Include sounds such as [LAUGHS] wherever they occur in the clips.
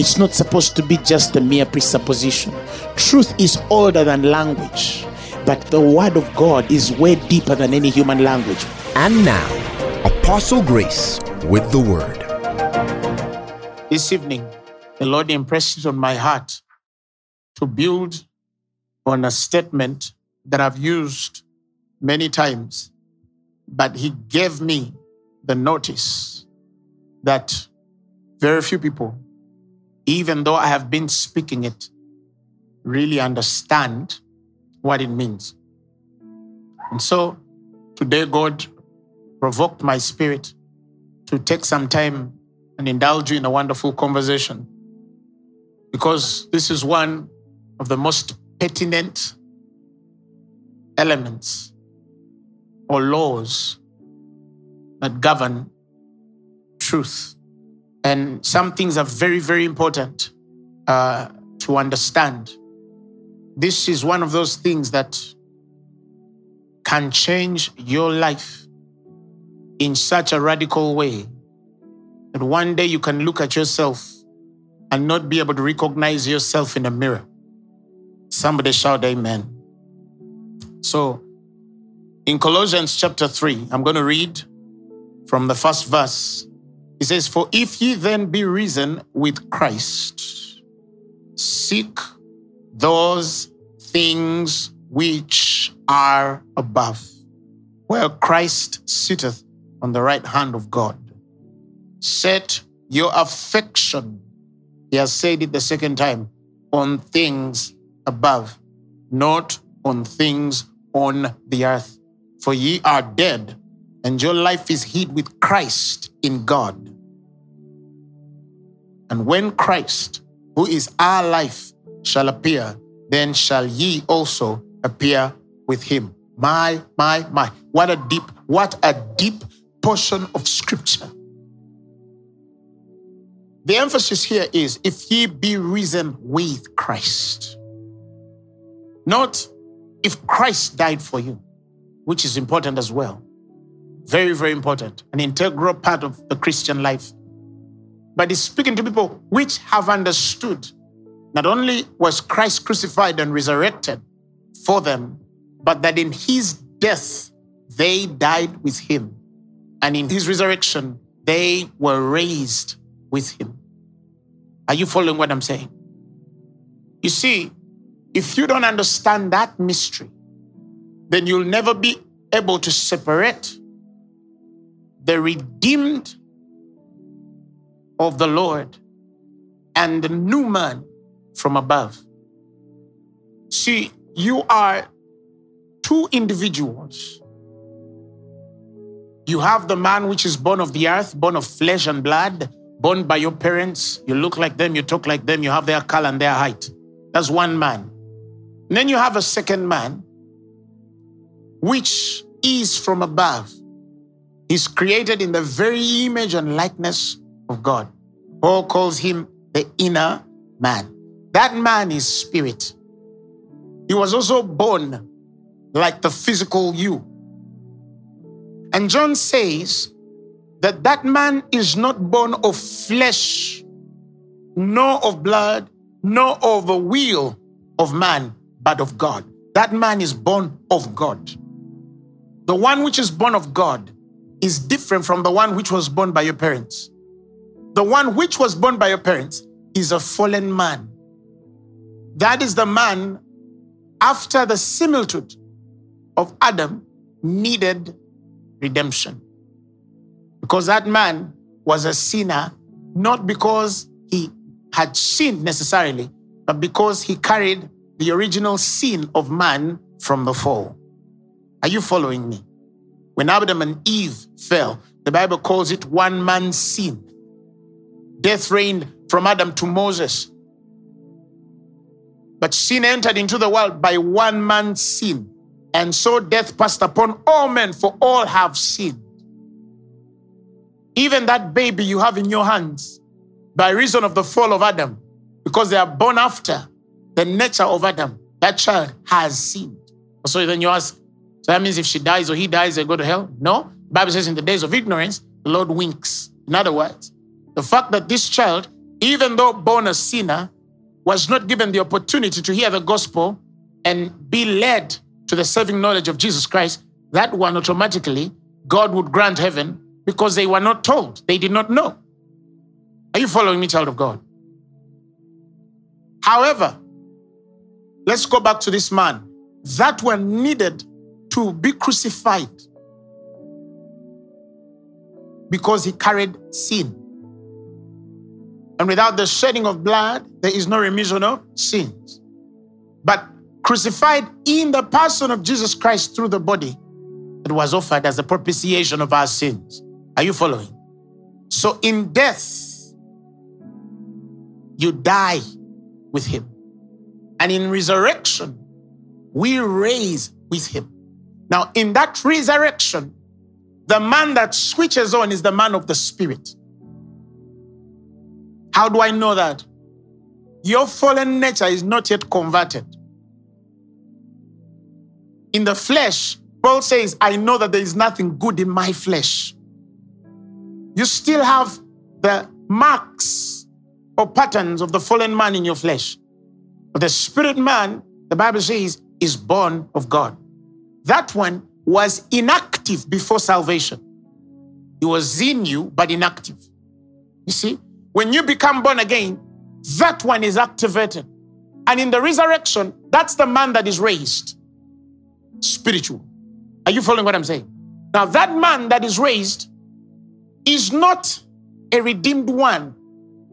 It's not supposed to be just a mere presupposition. Truth is older than language, but the word of God is way deeper than any human language. And now, Apostle Grace with the word. This evening, the Lord impressed it on my heart to build on a statement that I've used many times, but He gave me the notice that very few people even though I have been speaking it, really understand what it means. And so today, God provoked my spirit to take some time and indulge you in a wonderful conversation because this is one of the most pertinent elements or laws that govern truth and some things are very, very important uh, to understand. This is one of those things that can change your life in such a radical way that one day you can look at yourself and not be able to recognize yourself in a mirror. Somebody shout, Amen. So, in Colossians chapter 3, I'm going to read from the first verse he says, For if ye then be risen with Christ, seek those things which are above, where Christ sitteth on the right hand of God. Set your affection, he has said it the second time, on things above, not on things on the earth. For ye are dead, and your life is hid with Christ in God. And when Christ, who is our life, shall appear, then shall ye also appear with him. My, my, my. What a deep, what a deep portion of scripture. The emphasis here is if ye be risen with Christ. Not if Christ died for you, which is important as well. Very, very important. An integral part of the Christian life but he's speaking to people which have understood not only was Christ crucified and resurrected for them, but that in his death they died with him. And in his resurrection, they were raised with him. Are you following what I'm saying? You see, if you don't understand that mystery, then you'll never be able to separate the redeemed of the Lord and the new man from above. See, you are two individuals. You have the man which is born of the earth, born of flesh and blood, born by your parents. You look like them, you talk like them, you have their color and their height. That's one man. And then you have a second man, which is from above. He's created in the very image and likeness of God. Paul calls him the inner man. That man is spirit. He was also born like the physical you. And John says that that man is not born of flesh, nor of blood, nor of the will of man, but of God. That man is born of God. The one which is born of God is different from the one which was born by your parents. The one which was born by your parents is a fallen man. That is the man after the similitude of Adam needed redemption. Because that man was a sinner, not because he had sinned necessarily, but because he carried the original sin of man from the fall. Are you following me? When Adam and Eve fell, the Bible calls it one man's sin. Death reigned from Adam to Moses. But sin entered into the world by one man's sin. And so death passed upon all men, for all have sinned. Even that baby you have in your hands, by reason of the fall of Adam, because they are born after the nature of Adam, that child has sinned. So then you ask, so that means if she dies or he dies, they go to hell? No. The Bible says in the days of ignorance, the Lord winks. In other words, the fact that this child, even though born a sinner, was not given the opportunity to hear the gospel and be led to the saving knowledge of Jesus Christ, that one automatically, God would grant heaven because they were not told. They did not know. Are you following me, child of God? However, let's go back to this man. That one needed to be crucified because he carried sin. And without the shedding of blood, there is no remission of sins. But crucified in the person of Jesus Christ through the body, it was offered as a propitiation of our sins. Are you following? So in death, you die with him. And in resurrection, we raise with him. Now, in that resurrection, the man that switches on is the man of the spirit. How do I know that? Your fallen nature is not yet converted. In the flesh, Paul says, I know that there is nothing good in my flesh. You still have the marks or patterns of the fallen man in your flesh. But the spirit man, the Bible says, is born of God. That one was inactive before salvation. He was in you, but inactive. You see, when you become born again, that one is activated. And in the resurrection, that's the man that is raised spiritual. Are you following what I'm saying? Now, that man that is raised is not a redeemed one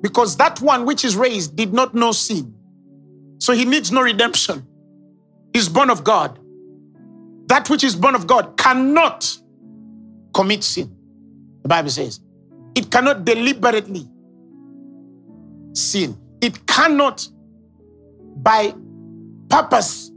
because that one which is raised did not know sin. So he needs no redemption. He's born of God that which is born of God cannot commit sin. The Bible says it cannot deliberately sin, it cannot by purpose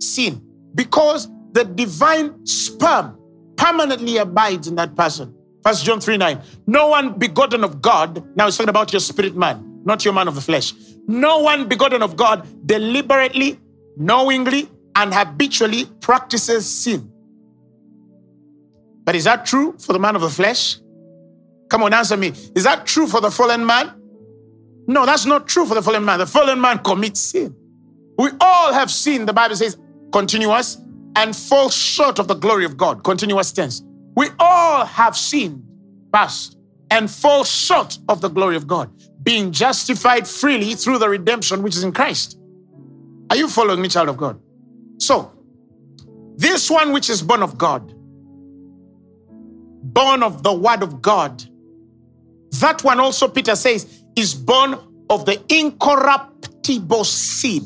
sin because the divine sperm permanently abides in that person. First John 3 9. No one begotten of God, now it's talking about your spirit man, not your man of the flesh. No one begotten of God deliberately, knowingly, and habitually practices sin. But is that true for the man of the flesh? Come on, answer me. Is that true for the fallen man? No, that's not true for the fallen man. The fallen man commits sin. We all have sinned, the Bible says, continuous, and fall short of the glory of God. Continuous tense. We all have sinned, past, and fall short of the glory of God, being justified freely through the redemption which is in Christ. Are you following me, child of God? So, this one which is born of God, born of the word of God, that one also, Peter says, is born of the incorruptible seed,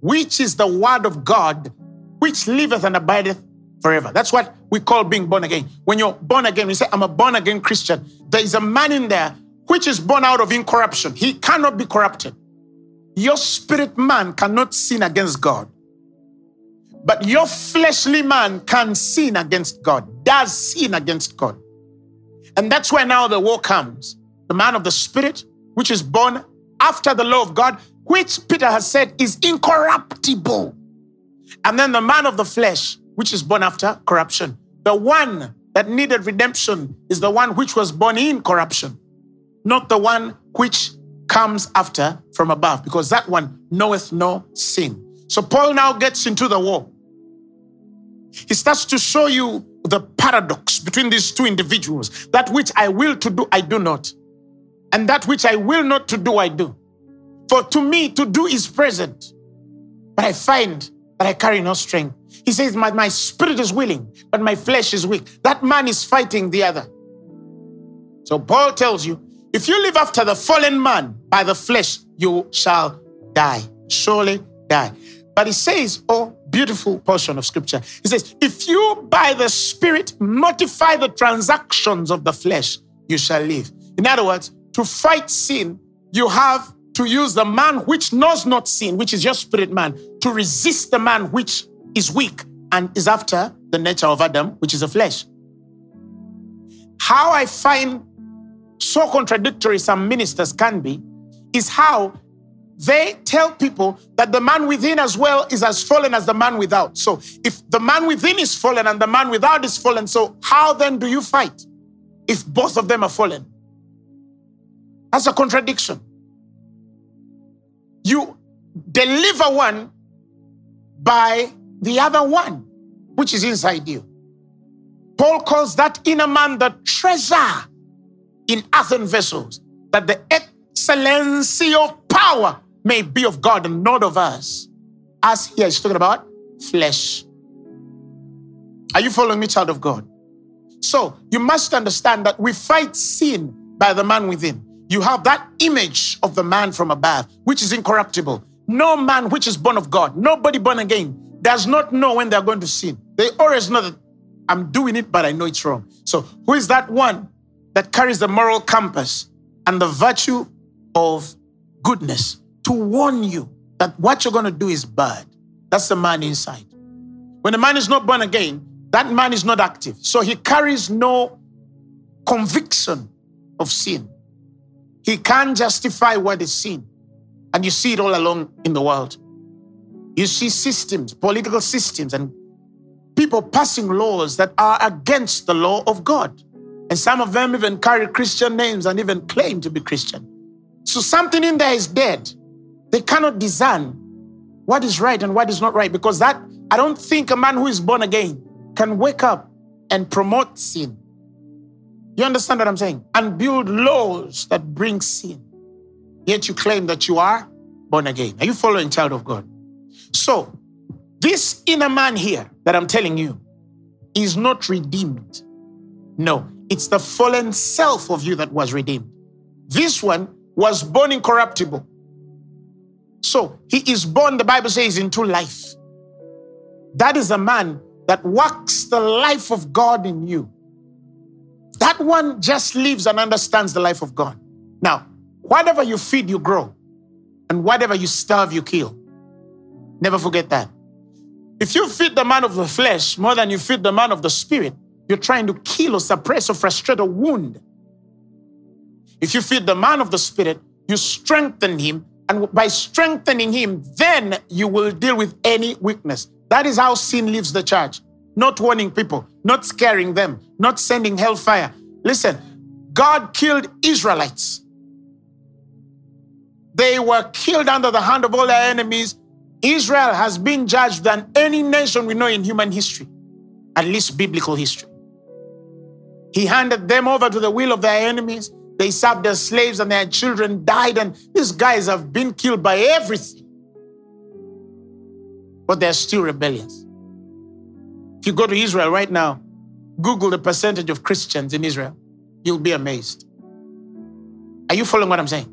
which is the word of God, which liveth and abideth forever. That's what we call being born again. When you're born again, you say, I'm a born again Christian. There is a man in there which is born out of incorruption. He cannot be corrupted. Your spirit man cannot sin against God. But your fleshly man can sin against God, does sin against God. And that's where now the war comes. The man of the spirit, which is born after the law of God, which Peter has said is incorruptible. And then the man of the flesh, which is born after corruption. The one that needed redemption is the one which was born in corruption, not the one which comes after from above, because that one knoweth no sin. So Paul now gets into the war. He starts to show you the paradox between these two individuals. That which I will to do, I do not. And that which I will not to do, I do. For to me, to do is present. But I find that I carry no strength. He says, my, my spirit is willing, but my flesh is weak. That man is fighting the other. So Paul tells you, if you live after the fallen man by the flesh, you shall die. Surely die. But he says, oh, beautiful portion of scripture. He says, If you by the Spirit mortify the transactions of the flesh, you shall live. In other words, to fight sin, you have to use the man which knows not sin, which is your spirit man, to resist the man which is weak and is after the nature of Adam, which is the flesh. How I find so contradictory some ministers can be is how they tell people that the man within as well is as fallen as the man without. So if the man within is fallen and the man without is fallen, so how then do you fight if both of them are fallen? That's a contradiction. You deliver one by the other one, which is inside you. Paul calls that inner man the treasure in earthen vessels, that the excellency of power may be of God and not of us. As here he's talking about flesh. Are you following me, child of God? So you must understand that we fight sin by the man within. You have that image of the man from above, which is incorruptible. No man which is born of God, nobody born again, does not know when they're going to sin. They always know that I'm doing it, but I know it's wrong. So, who is that one that carries the moral compass and the virtue of goodness to warn you that what you're going to do is bad. That's the man inside. When the man is not born again, that man is not active. So he carries no conviction of sin. He can't justify what is sin. And you see it all along in the world. You see systems, political systems, and people passing laws that are against the law of God. And some of them even carry Christian names and even claim to be Christian. So something in there is dead. They cannot discern what is right and what is not right because that, I don't think a man who is born again can wake up and promote sin. You understand what I'm saying? And build laws that bring sin. Yet you claim that you are born again. Are you following, child of God? So, this inner man here that I'm telling you is not redeemed. No, it's the fallen self of you that was redeemed. This one was born incorruptible. So he is born, the Bible says, into life. That is a man that works the life of God in you. That one just lives and understands the life of God. Now, whatever you feed, you grow. And whatever you starve, you kill. Never forget that. If you feed the man of the flesh more than you feed the man of the spirit, you're trying to kill or suppress or frustrate or wound. If you feed the man of the spirit, you strengthen him and by strengthening him, then you will deal with any weakness. That is how sin leaves the church. Not warning people, not scaring them, not sending hellfire. Listen, God killed Israelites. They were killed under the hand of all their enemies. Israel has been judged than any nation we know in human history, at least biblical history. He handed them over to the will of their enemies. They served as slaves and their children died, and these guys have been killed by everything. But they're still rebellious. If you go to Israel right now, Google the percentage of Christians in Israel, you'll be amazed. Are you following what I'm saying?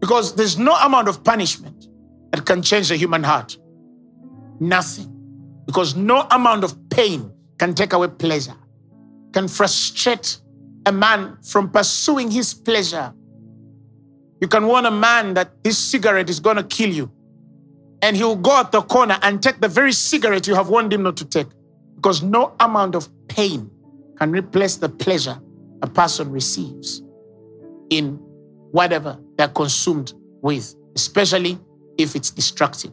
Because there's no amount of punishment that can change the human heart. Nothing. Because no amount of pain can take away pleasure, can frustrate a man from pursuing his pleasure. You can warn a man that this cigarette is going to kill you. And he'll go at the corner and take the very cigarette you have warned him not to take. Because no amount of pain can replace the pleasure a person receives in whatever they're consumed with, especially if it's destructive.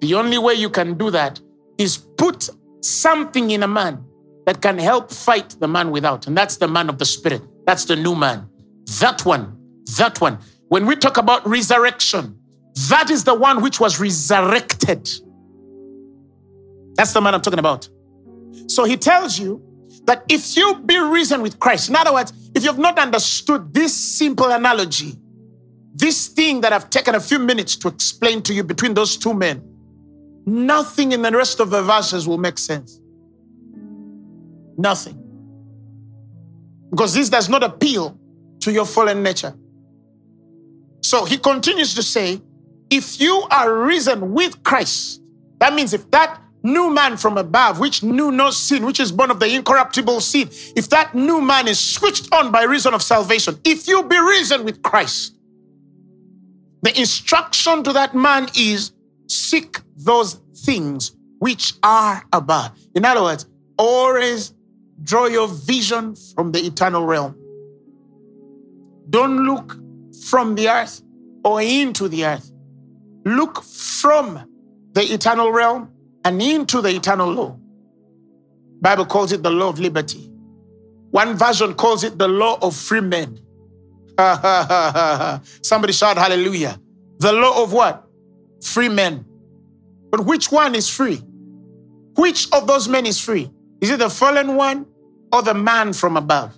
The only way you can do that is put something in a man that can help fight the man without. And that's the man of the spirit. That's the new man. That one, that one. When we talk about resurrection, that is the one which was resurrected. That's the man I'm talking about. So he tells you that if you be risen with Christ, in other words, if you've not understood this simple analogy, this thing that I've taken a few minutes to explain to you between those two men, nothing in the rest of the verses will make sense. Nothing. Because this does not appeal to your fallen nature. So he continues to say, if you are risen with Christ, that means if that new man from above, which knew no sin, which is born of the incorruptible seed, if that new man is switched on by reason of salvation, if you be risen with Christ, The instruction to that man is seek those things which are above. In other words, always draw your vision from the eternal realm. Don't look from the earth or into the earth. Look from the eternal realm and into the eternal law. Bible calls it the law of liberty. One version calls it the law of free men. [LAUGHS] Somebody shout hallelujah. The law of what? Free men. But which one is free? Which of those men is free? Is it the fallen one or the man from above?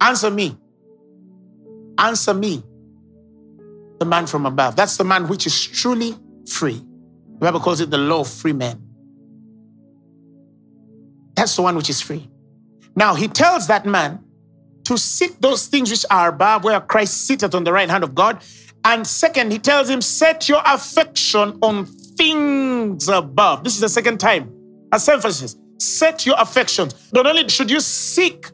Answer me. Answer me. The man from above. That's the man which is truly free. The Bible calls it the law of free men. That's the one which is free. Now he tells that man to seek those things which are above, where Christ sitteth on the right hand of God. And second, he tells him, set your affection on things above. This is the second time. As emphasis. Set your affections. Not only should you seek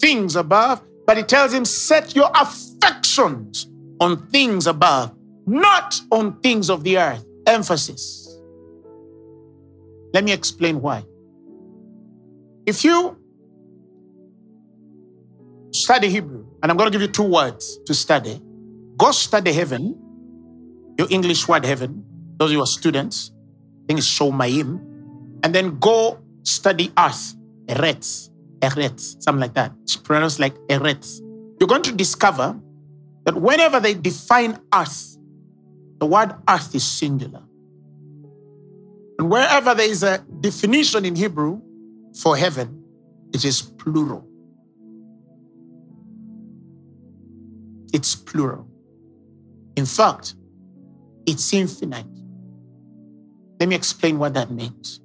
things above, but he tells him, set your affections on things above, not on things of the earth. Emphasis. Let me explain why. If you study Hebrew, and I'm going to give you two words to study go study heaven, your English word heaven, those who are students, I think it's Shomayim, and then go study earth, Eretz, Eretz, something like that. It's pronounced like Eretz. You're going to discover that whenever they define earth, the word earth is singular. And wherever there is a definition in Hebrew for heaven, it is plural. It's plural. In fact, it's infinite. Let me explain what that means.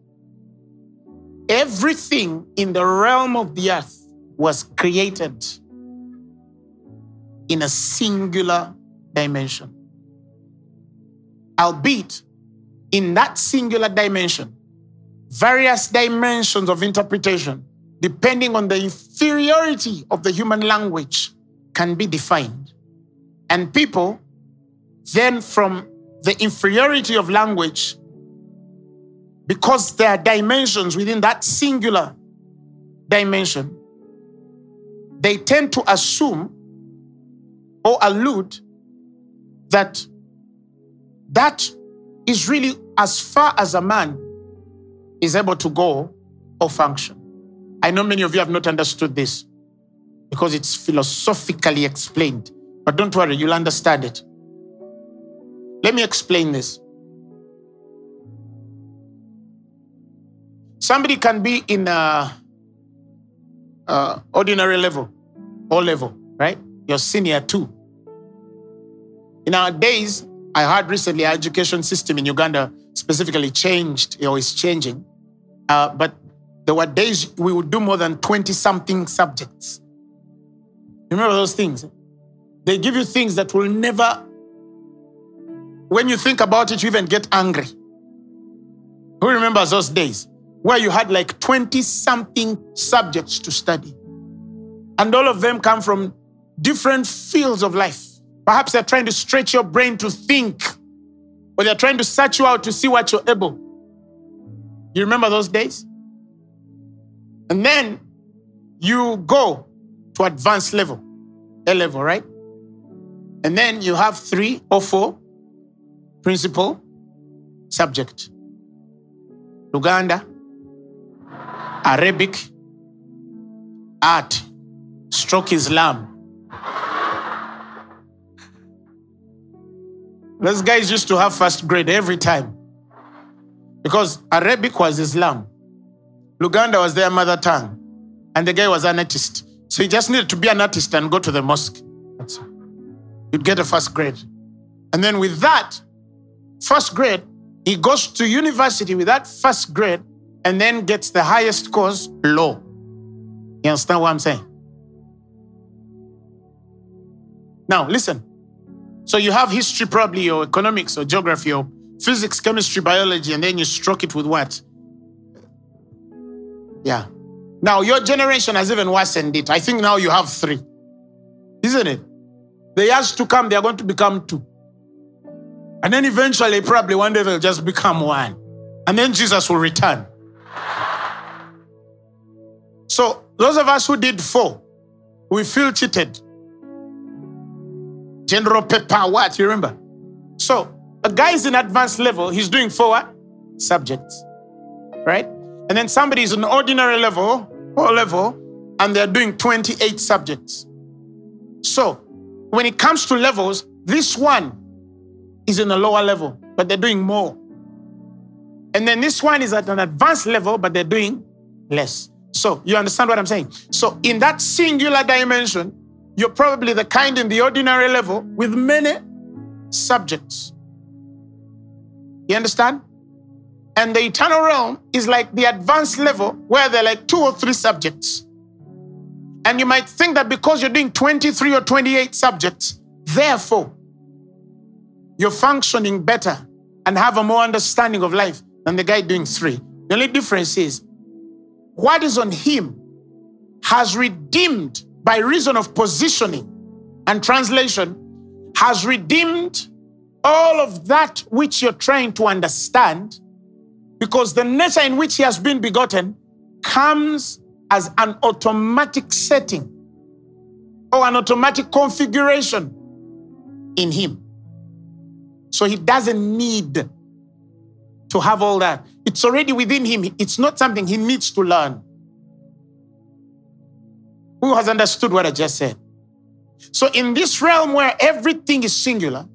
Everything in the realm of the earth was created in a singular dimension. Albeit, in that singular dimension, various dimensions of interpretation, depending on the inferiority of the human language, can be defined. And people, then from the inferiority of language, because there are dimensions within that singular dimension, they tend to assume or allude that that is really as far as a man is able to go or function. I know many of you have not understood this because it's philosophically explained, but don't worry, you'll understand it. Let me explain this. Somebody can be in a, a ordinary level, or level, right? Your senior too. In our days, I heard recently our education system in Uganda specifically changed or is changing. Uh, but there were days we would do more than 20 something subjects. Remember those things? They give you things that will never, when you think about it, you even get angry. Who remembers those days? where you had like 20 something subjects to study. And all of them come from different fields of life. Perhaps they're trying to stretch your brain to think, or they're trying to search you out to see what you're able. You remember those days? And then you go to advanced level, A level, right? And then you have three or four principal subject. Luganda, Arabic, art, stroke Islam. Those guys used to have first grade every time because Arabic was Islam. Luganda was their mother tongue, and the guy was an artist. So he just needed to be an artist and go to the mosque. That's all. You'd get a first grade. And then with that first grade, he goes to university with that first grade and then gets the highest course, law. You understand what I'm saying? Now, listen. So you have history, probably, or economics, or geography, or physics, chemistry, biology, and then you stroke it with what? Yeah. Now, your generation has even worsened it. I think now you have three. Isn't it? the years to come, they are going to become two. And then eventually, probably one day, they'll just become one. And then Jesus will return. So, those of us who did four, we feel cheated. General Paper, what? You remember? So, a guy is in advanced level, he's doing four subjects, right? And then somebody is an ordinary level, or level, and they're doing 28 subjects. So, when it comes to levels, this one is in a lower level, but they're doing more. And then this one is at an advanced level, but they're doing less. So, you understand what I'm saying? So, in that singular dimension, you're probably the kind in the ordinary level with many subjects. You understand? And the eternal realm is like the advanced level where there are like two or three subjects. And you might think that because you're doing 23 or 28 subjects, therefore, you're functioning better and have a more understanding of life than the guy doing three. The only difference is what is on him has redeemed by reason of positioning and translation, has redeemed all of that which you're trying to understand because the nature in which he has been begotten comes as an automatic setting or an automatic configuration in him. So he doesn't need to have all that. It's already within him. It's not something he needs to learn. Who has understood what I just said? So, in this realm where everything is singular,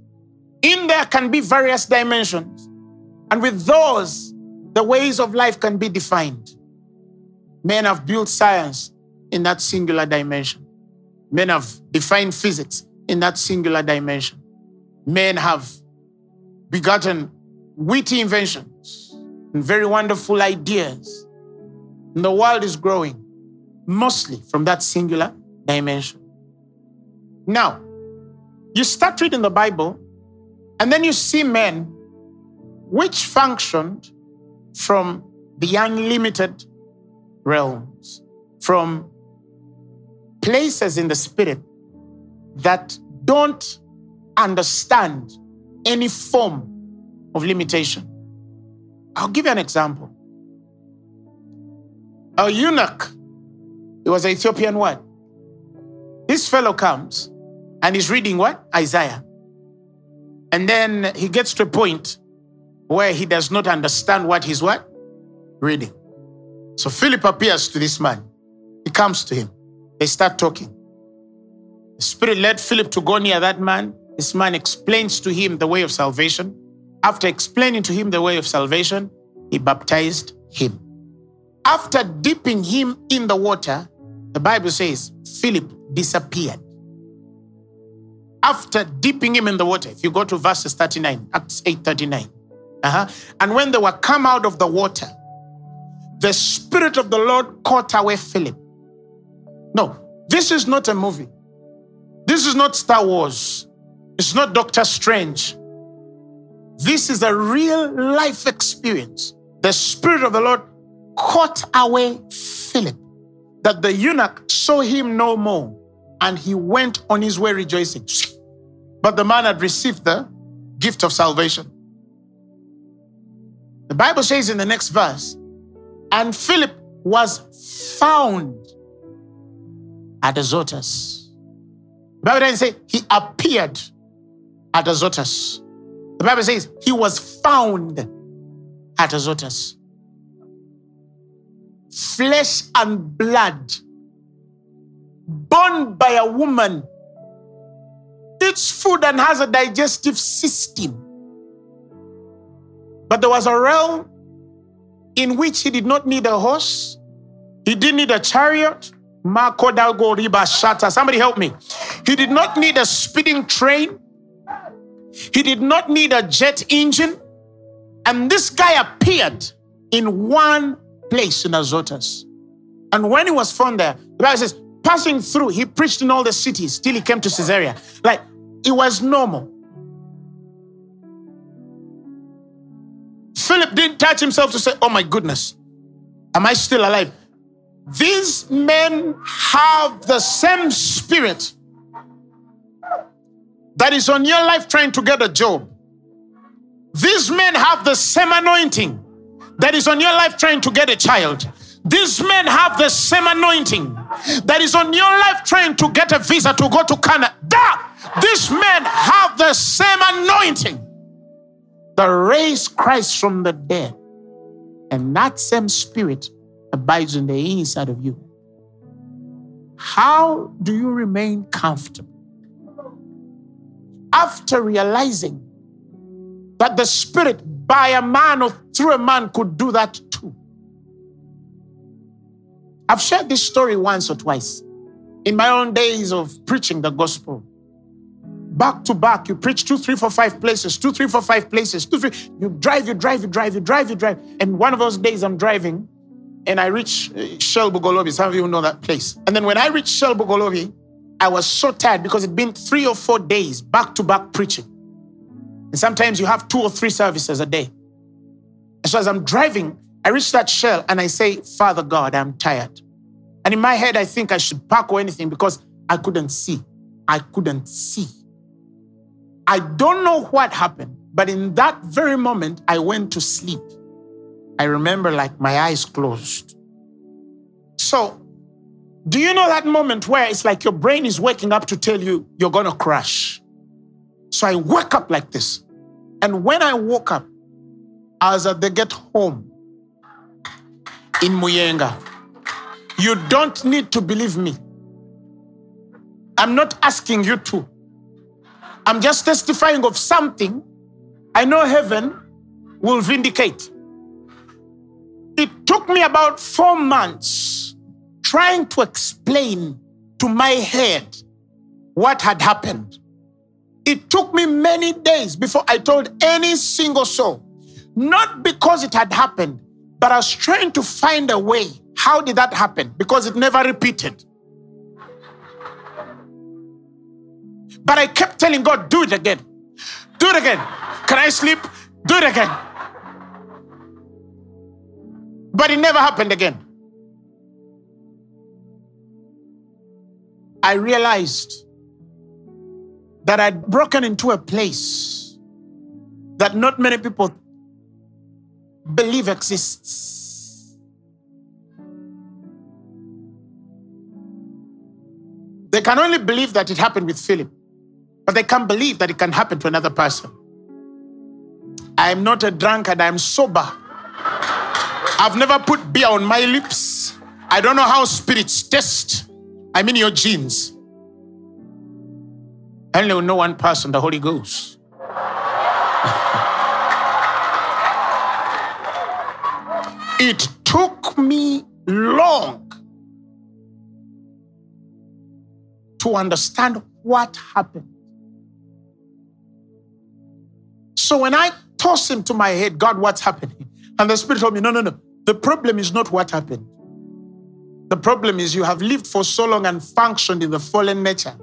in there can be various dimensions. And with those, the ways of life can be defined. Men have built science in that singular dimension. Men have defined physics in that singular dimension. Men have begotten witty inventions and very wonderful ideas. And the world is growing mostly from that singular dimension. Now, you start reading the Bible, and then you see men which functioned from the unlimited realms, from places in the spirit that don't understand any form of limitation. I'll give you an example. A eunuch, he was an Ethiopian what? This fellow comes and he's reading what? Isaiah. And then he gets to a point where he does not understand what he's what? Reading. So Philip appears to this man. He comes to him. They start talking. The Spirit led Philip to go near that man. This man explains to him the way of salvation. After explaining to him the way of salvation, he baptized him. After dipping him in the water, the Bible says Philip disappeared. After dipping him in the water, if you go to verses 39, Acts 8 39. Uh-huh. And when they were come out of the water, the Spirit of the Lord caught away Philip. No, this is not a movie. This is not Star Wars. It's not Doctor Strange. This is a real life experience. The Spirit of the Lord caught away Philip, that the eunuch saw him no more, and he went on his way rejoicing. But the man had received the gift of salvation. The Bible says in the next verse, and Philip was found at Azotus. The Bible doesn't say he appeared at Azotus. The Bible says he was found at Azotus. Flesh and blood, born by a woman, eats food and has a digestive system. But there was a realm in which he did not need a horse, he didn't need a chariot. Somebody help me. He did not need a speeding train. He did not need a jet engine. And this guy appeared in one place in Azotus. And when he was found there, the Bible says, passing through, he preached in all the cities till he came to Caesarea. Like it was normal. Philip didn't touch himself to say, Oh my goodness, am I still alive? These men have the same spirit that is on your life trying to get a job. These men have the same anointing that is on your life trying to get a child. These men have the same anointing that is on your life trying to get a visa to go to Canada. These men have the same anointing that raised Christ from the dead. And that same spirit abides in the inside of you. How do you remain comfortable? After realizing that the spirit by a man or through a man could do that too. I've shared this story once or twice in my own days of preaching the gospel. Back to back, you preach two, three, four, five places, two, three, four, five places, two, three. You drive, you drive, you drive, you drive, you drive. And one of those days I'm driving and I reach uh, Shell Bugolobi. Some of you know that place. And then when I reached Shell Bugolobi, I was so tired because it'd been three or four days back to back preaching. And sometimes you have two or three services a day. And so as I'm driving, I reach that shell and I say, Father God, I'm tired. And in my head, I think I should park or anything because I couldn't see. I couldn't see. I don't know what happened, but in that very moment, I went to sleep. I remember like my eyes closed. So, do you know that moment where it's like your brain is waking up to tell you you're going to crash? So I wake up like this. And when I woke up, I was at the get home in Muyenga. You don't need to believe me. I'm not asking you to. I'm just testifying of something I know heaven will vindicate. It took me about four months trying to explain to my head what had happened. It took me many days before I told any single soul, not because it had happened, but I was trying to find a way. How did that happen? Because it never repeated. But I kept telling God, do it again. Do it again. Can I sleep? Do it again. But it never happened again. I realized that I'd broken into a place that not many people believe exists. They can only believe that it happened with Philip, but they can't believe that it can happen to another person. I am not a drunkard, I am sober. I've never put beer on my lips. I don't know how spirits taste. I'm in your genes. I only know one person, the Holy Ghost. [LAUGHS] it took me long to understand what happened. So when I toss him to my head, God, what's happening? And the Spirit told me, no, no, no. The problem is not what happened. The problem is you have lived for so long and functioned in the fallen nature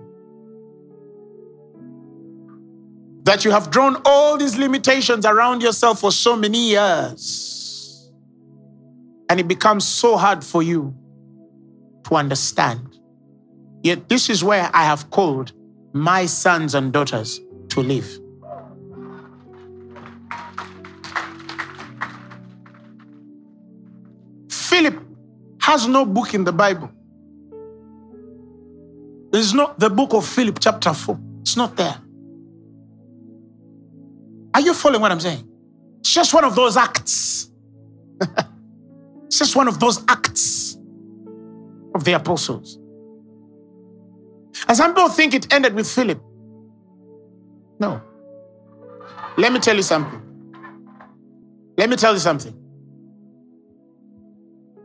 that you have drawn all these limitations around yourself for so many years. And it becomes so hard for you to understand. Yet, this is where I have called my sons and daughters to live. Philip has no book in the Bible. There's not the book of Philip, chapter 4. It's not there. Are you following what I'm saying? It's just one of those acts. [LAUGHS] it's just one of those acts of the apostles. And some people think it ended with Philip. No. Let me tell you something. Let me tell you something.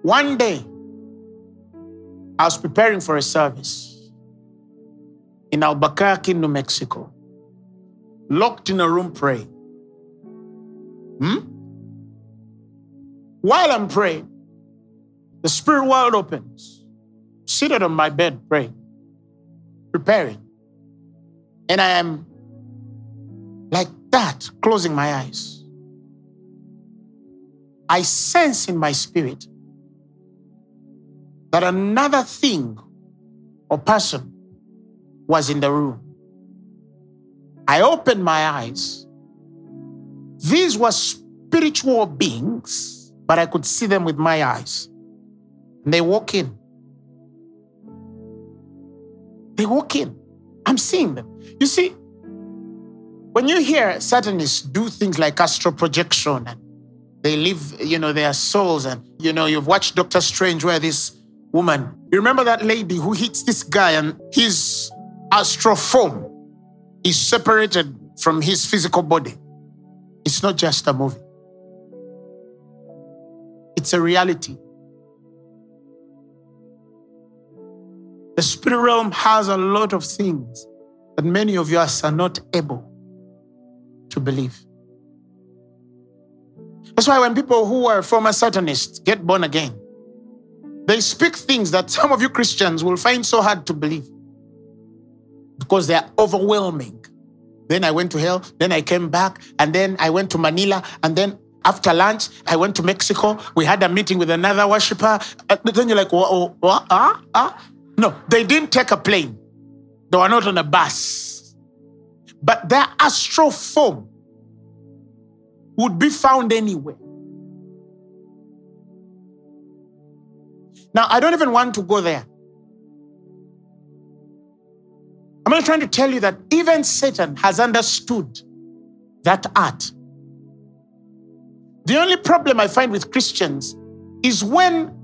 One day, I was preparing for a service in Albuquerque, New Mexico, locked in a room praying. Hmm? While I'm praying, the spirit world opens. Seated on my bed praying, preparing. And I am like that, closing my eyes. I sense in my spirit that another thing or person was in the room. I opened my eyes. These were spiritual beings, but I could see them with my eyes. And they walk in. They walk in. I'm seeing them. You see, when you hear Satanists do things like astral projection and they leave, you know, their souls, and you know, you've watched Doctor Strange where this woman, you remember that lady who hits this guy and his astral form is separated from his physical body. It's not just a movie, it's a reality. The spirit realm has a lot of things that many of us are not able to believe. That's why when people who are former Satanists get born again, they speak things that some of you Christians will find so hard to believe because they are overwhelming. Then I went to hell, then I came back, and then I went to Manila, and then after lunch, I went to Mexico. We had a meeting with another worshiper. Uh, then you're like, what? what? Ah? Ah? No, they didn't take a plane. They were not on a bus. But their astral form would be found anywhere. Now, I don't even want to go there. I'm not trying to tell you that even Satan has understood that art. The only problem I find with Christians is when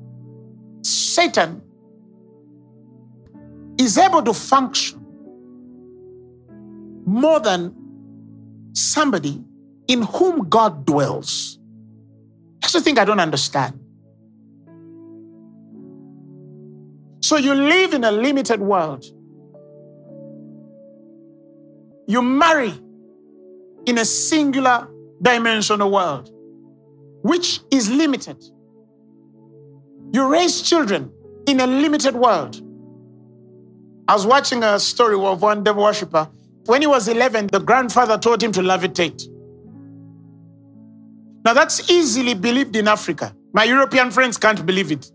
Satan is able to function more than somebody in whom God dwells. That's the thing I don't understand. So you live in a limited world. You marry in a singular dimensional world, which is limited. You raise children in a limited world. I was watching a story of one devil worshiper. When he was 11, the grandfather taught him to levitate. Now, that's easily believed in Africa. My European friends can't believe it.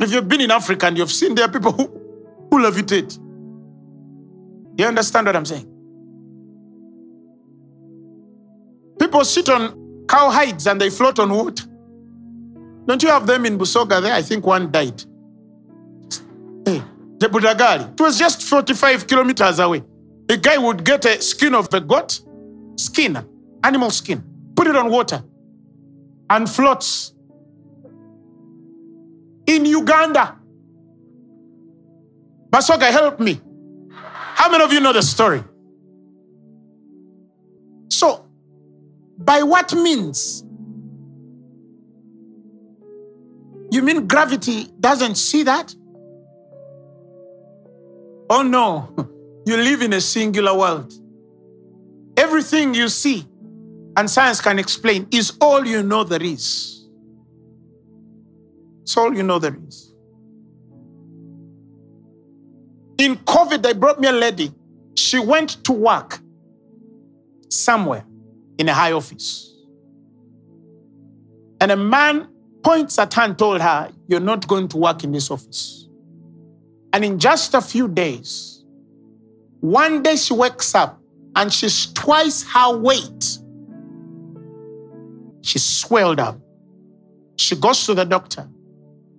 If you've been in Africa and you've seen there are people who, who levitate, you understand what I'm saying? People sit on cow hides and they float on water. Don't you have them in Busoga there? I think one died. Hey, the Bujagali. It was just 45 kilometers away. A guy would get a skin of a goat, skin, animal skin, put it on water, and floats. In Uganda. Basoga, help me. How many of you know the story? So, by what means? You mean gravity doesn't see that? Oh no, [LAUGHS] you live in a singular world. Everything you see and science can explain is all you know there is. It's all you know there is. In COVID, they brought me a lady. She went to work somewhere in a high office. And a man points at her and told her, You're not going to work in this office. And in just a few days, one day she wakes up and she's twice her weight. She's swelled up. She goes to the doctor.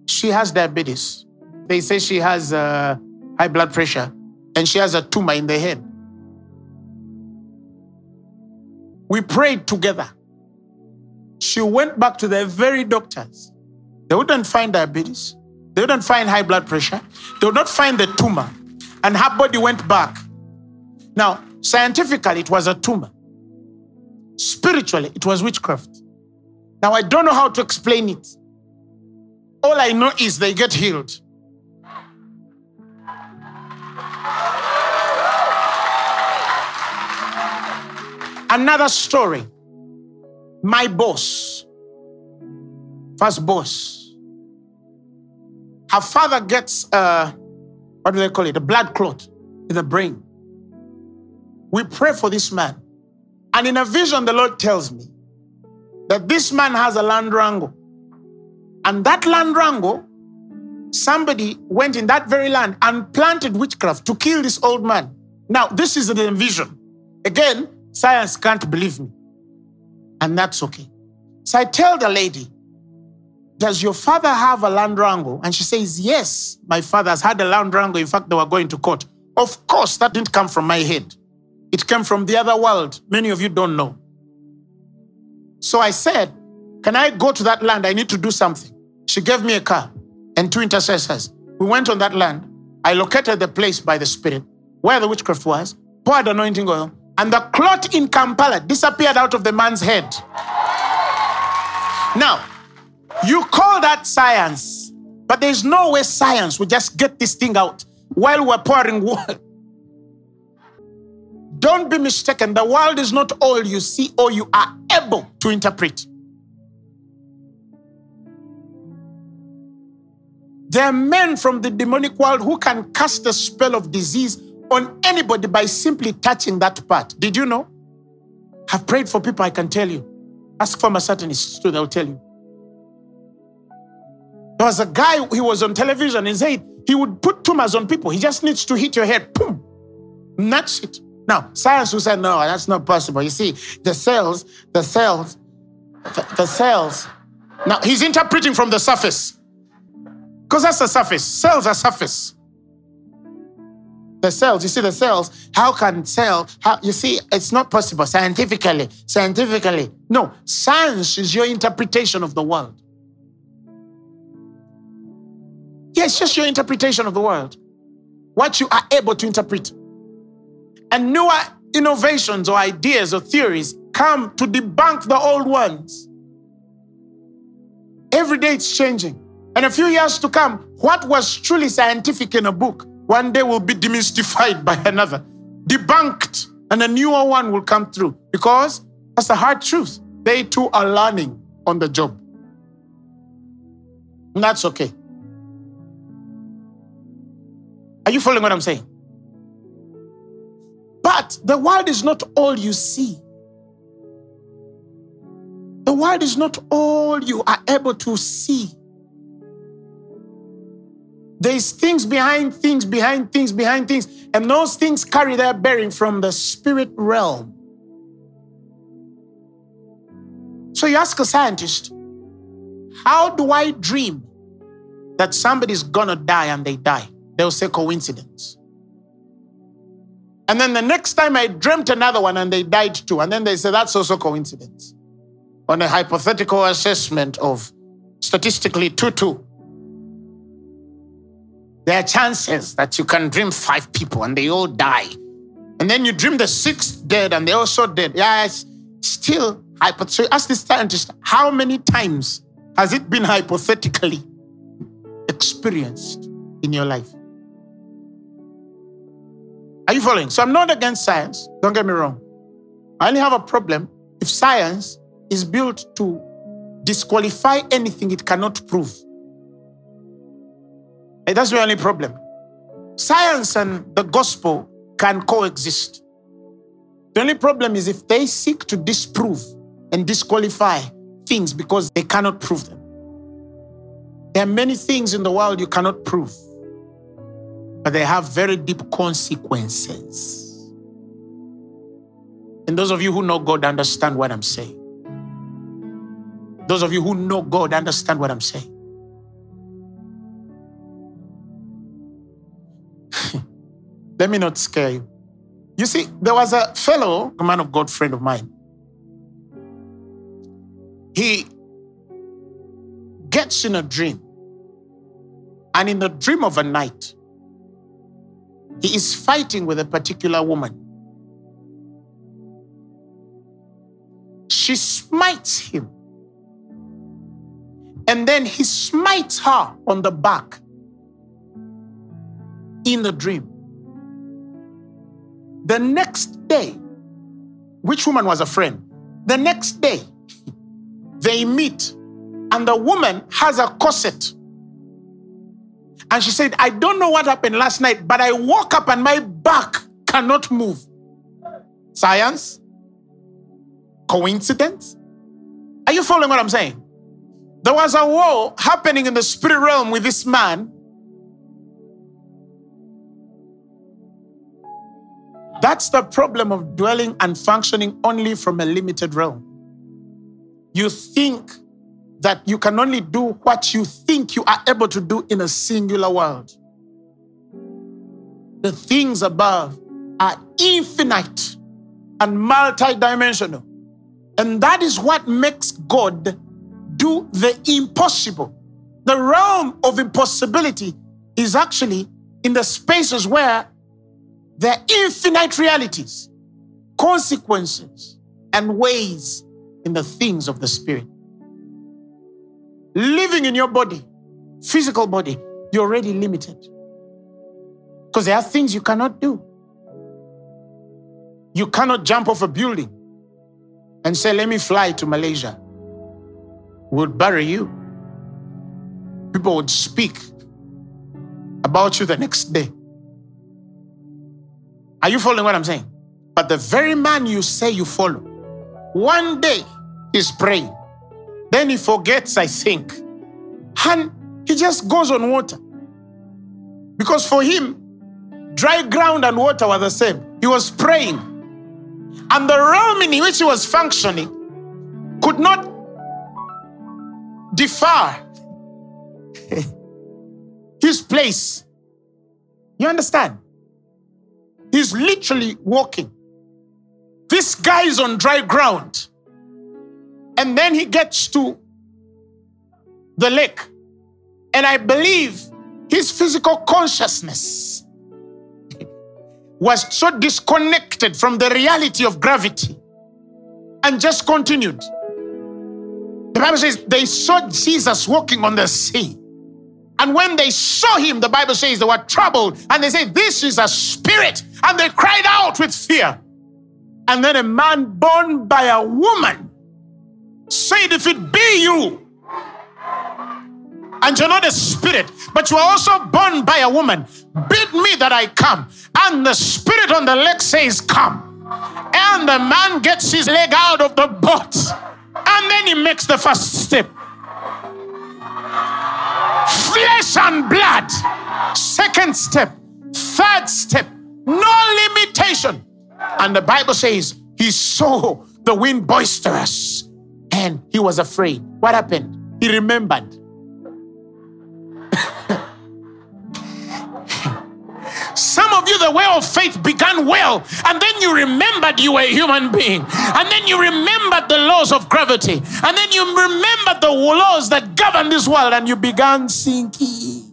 She has diabetes. They say she has uh, high blood pressure and she has a tumor in the head. We prayed together. She went back to the very doctors. They wouldn't find diabetes. They wouldn't find high blood pressure. They would not find the tumor. And her body went back. Now, scientifically, it was a tumor. Spiritually, it was witchcraft. Now, I don't know how to explain it. All I know is they get healed. Another story. My boss, first boss, her father gets, uh, what do they call it? A blood clot in the brain. We pray for this man. And in a vision, the Lord tells me that this man has a land wrangle. And that land wrangle, somebody went in that very land and planted witchcraft to kill this old man. Now, this is the vision. Again, science can't believe me. And that's okay. So I tell the lady, Does your father have a land wrangle? And she says, Yes, my father has had a land wrangle. In fact, they were going to court. Of course, that didn't come from my head, it came from the other world. Many of you don't know. So I said, Can I go to that land? I need to do something. She gave me a car and two intercessors. We went on that land. I located the place by the Spirit where the witchcraft was, poured anointing oil, and the clot in Kampala disappeared out of the man's head. Now, you call that science, but there's no way science will just get this thing out while we're pouring water. [LAUGHS] Don't be mistaken. The world is not all you see or you are able to interpret. There are men from the demonic world who can cast a spell of disease on anybody by simply touching that part. Did you know? I've prayed for people, I can tell you. Ask for my Satanists too, they'll tell you. There was a guy, he was on television, he said he would put tumors on people. He just needs to hit your head, boom. And that's it. Now, science will say, no, that's not possible. You see, the cells, the cells, the, the cells. Now, he's interpreting from the surface. Because that's the surface. Cells are surface. The cells, you see the cells, how can cell, how, you see, it's not possible scientifically, scientifically. No, science is your interpretation of the world. Yeah, it's just your interpretation of the world. What you are able to interpret. And newer innovations or ideas or theories come to debunk the old ones. Every day it's changing. And a few years to come, what was truly scientific in a book one day will be demystified by another, debunked, and a newer one will come through because that's the hard truth. They too are learning on the job. And that's okay. Are you following what I'm saying? But the world is not all you see. The world is not all you are able to see. There's things behind things, behind things, behind things. And those things carry their bearing from the spirit realm. So you ask a scientist, how do I dream that somebody's gonna die and they die? They'll say coincidence. And then the next time I dreamt another one and they died too. And then they say that's also coincidence. On a hypothetical assessment of statistically 2 2. There are chances that you can dream five people and they all die. And then you dream the sixth dead and they also dead. It's still hypothetical. So ask this scientist, how many times has it been hypothetically experienced in your life? Are you following? So I'm not against science. Don't get me wrong. I only have a problem if science is built to disqualify anything it cannot prove. Eh, that's the only problem. Science and the gospel can coexist. The only problem is if they seek to disprove and disqualify things because they cannot prove them. There are many things in the world you cannot prove, but they have very deep consequences. And those of you who know God understand what I'm saying. Those of you who know God understand what I'm saying. Let me not scare you. You see, there was a fellow, a man of God friend of mine. He gets in a dream. And in the dream of a night, he is fighting with a particular woman. She smites him. And then he smites her on the back in the dream. The next day, which woman was a friend? The next day, they meet, and the woman has a corset. And she said, I don't know what happened last night, but I woke up and my back cannot move. Science? Coincidence? Are you following what I'm saying? There was a war happening in the spirit realm with this man That's the problem of dwelling and functioning only from a limited realm. You think that you can only do what you think you are able to do in a singular world. The things above are infinite and multidimensional. And that is what makes God do the impossible. The realm of impossibility is actually in the spaces where are infinite realities, consequences, and ways in the things of the Spirit. Living in your body, physical body, you're already limited. Because there are things you cannot do. You cannot jump off a building and say, Let me fly to Malaysia. Would bury you. People would speak about you the next day. Are you following what I'm saying? But the very man you say you follow, one day he's praying. Then he forgets, I think. And he just goes on water. Because for him, dry ground and water were the same. He was praying. And the realm in which he was functioning could not defer [LAUGHS] his place. You understand? He's literally walking. This guy is on dry ground. And then he gets to the lake. And I believe his physical consciousness [LAUGHS] was so disconnected from the reality of gravity and just continued. The Bible says they saw Jesus walking on the sea. And when they saw him, the Bible says they were troubled and they said, This is a spirit. And they cried out with fear. And then a man born by a woman said, If it be you, and you're not a spirit, but you are also born by a woman, bid me that I come. And the spirit on the leg says, Come. And the man gets his leg out of the boat. And then he makes the first step. Flesh and blood. Second step. Third step. No limitation. And the Bible says he saw the wind boisterous and he was afraid. What happened? He remembered. [LAUGHS] Some of you, the way of faith began well, and then you remembered you were a human being, and then you remembered the laws of gravity, and then you remembered the laws that govern this world, and you began sinking.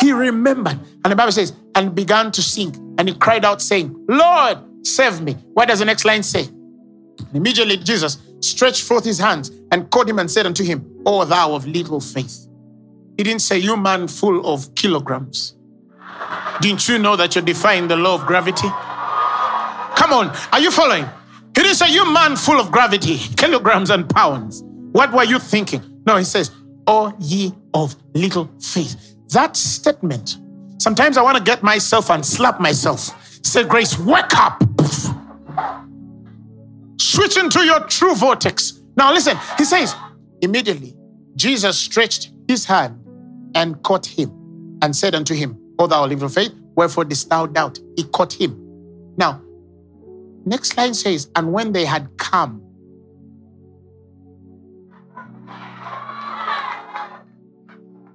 He remembered, and the Bible says, and began to sink, and he cried out, saying, Lord, save me. What does the next line say? Immediately, Jesus stretched forth his hands and caught him and said unto him, O thou of little faith. He didn't say, You man full of kilograms. Didn't you know that you're defying the law of gravity? Come on, are you following? He didn't say, You man full of gravity, kilograms and pounds. What were you thinking? No, he says, O ye of little faith. That statement, sometimes I want to get myself and slap myself. Say, Grace, wake up. Switch into your true vortex. Now, listen, he says, immediately Jesus stretched his hand and caught him and said unto him, O thou little faith, wherefore didst thou doubt? He caught him. Now, next line says, and when they had come,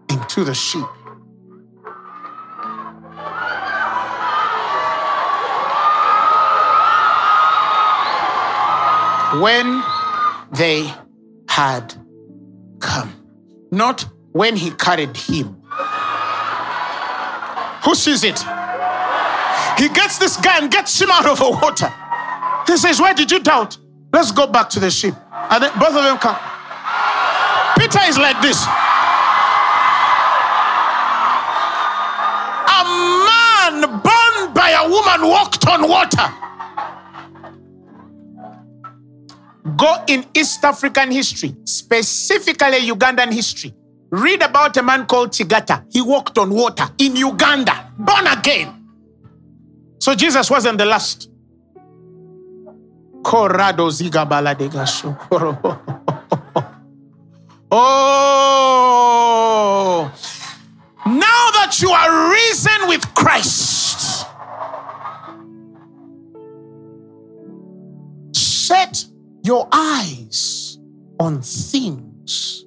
into the sheep. When they had come, not when he carried him. Who sees it? He gets this guy and gets him out of the water. He says, Why did you doubt? Let's go back to the ship. And then both of them come. Peter is like this. A man born by a woman walked on water. Go in East African history, specifically Ugandan history. Read about a man called Chigata. He walked on water in Uganda, born again. So Jesus wasn't the last. Corrado Zigabala de [LAUGHS] Oh, now that you are risen with Christ, set your eyes on things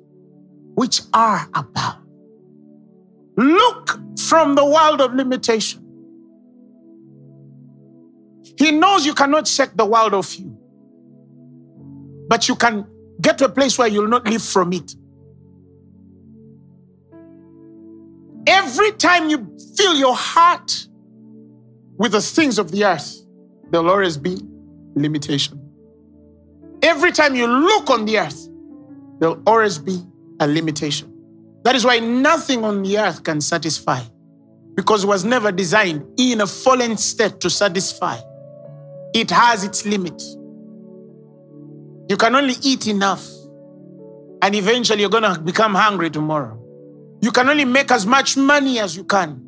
which are above. Look from the world of limitation. He knows you cannot shake the world of you, but you can get to a place where you'll not live from it. Every time you fill your heart with the things of the earth, there'll always be limitation. Every time you look on the earth, there'll always be a limitation. That is why nothing on the earth can satisfy, because it was never designed in a fallen state to satisfy. It has its limit. You can only eat enough, and eventually you're going to become hungry tomorrow. You can only make as much money as you can.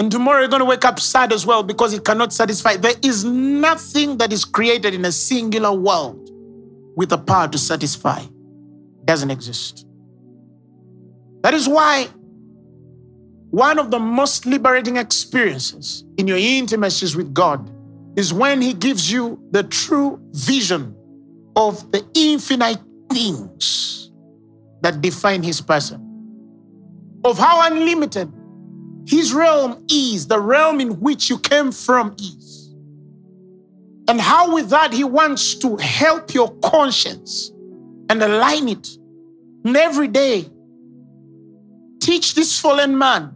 And tomorrow you're going to wake up sad as well because it cannot satisfy. There is nothing that is created in a singular world with the power to satisfy. Doesn't exist. That is why one of the most liberating experiences in your intimacies with God is when He gives you the true vision of the infinite things that define His person, of how unlimited His realm is, the realm in which you came from is, and how with that He wants to help your conscience and align it. And every day, teach this fallen man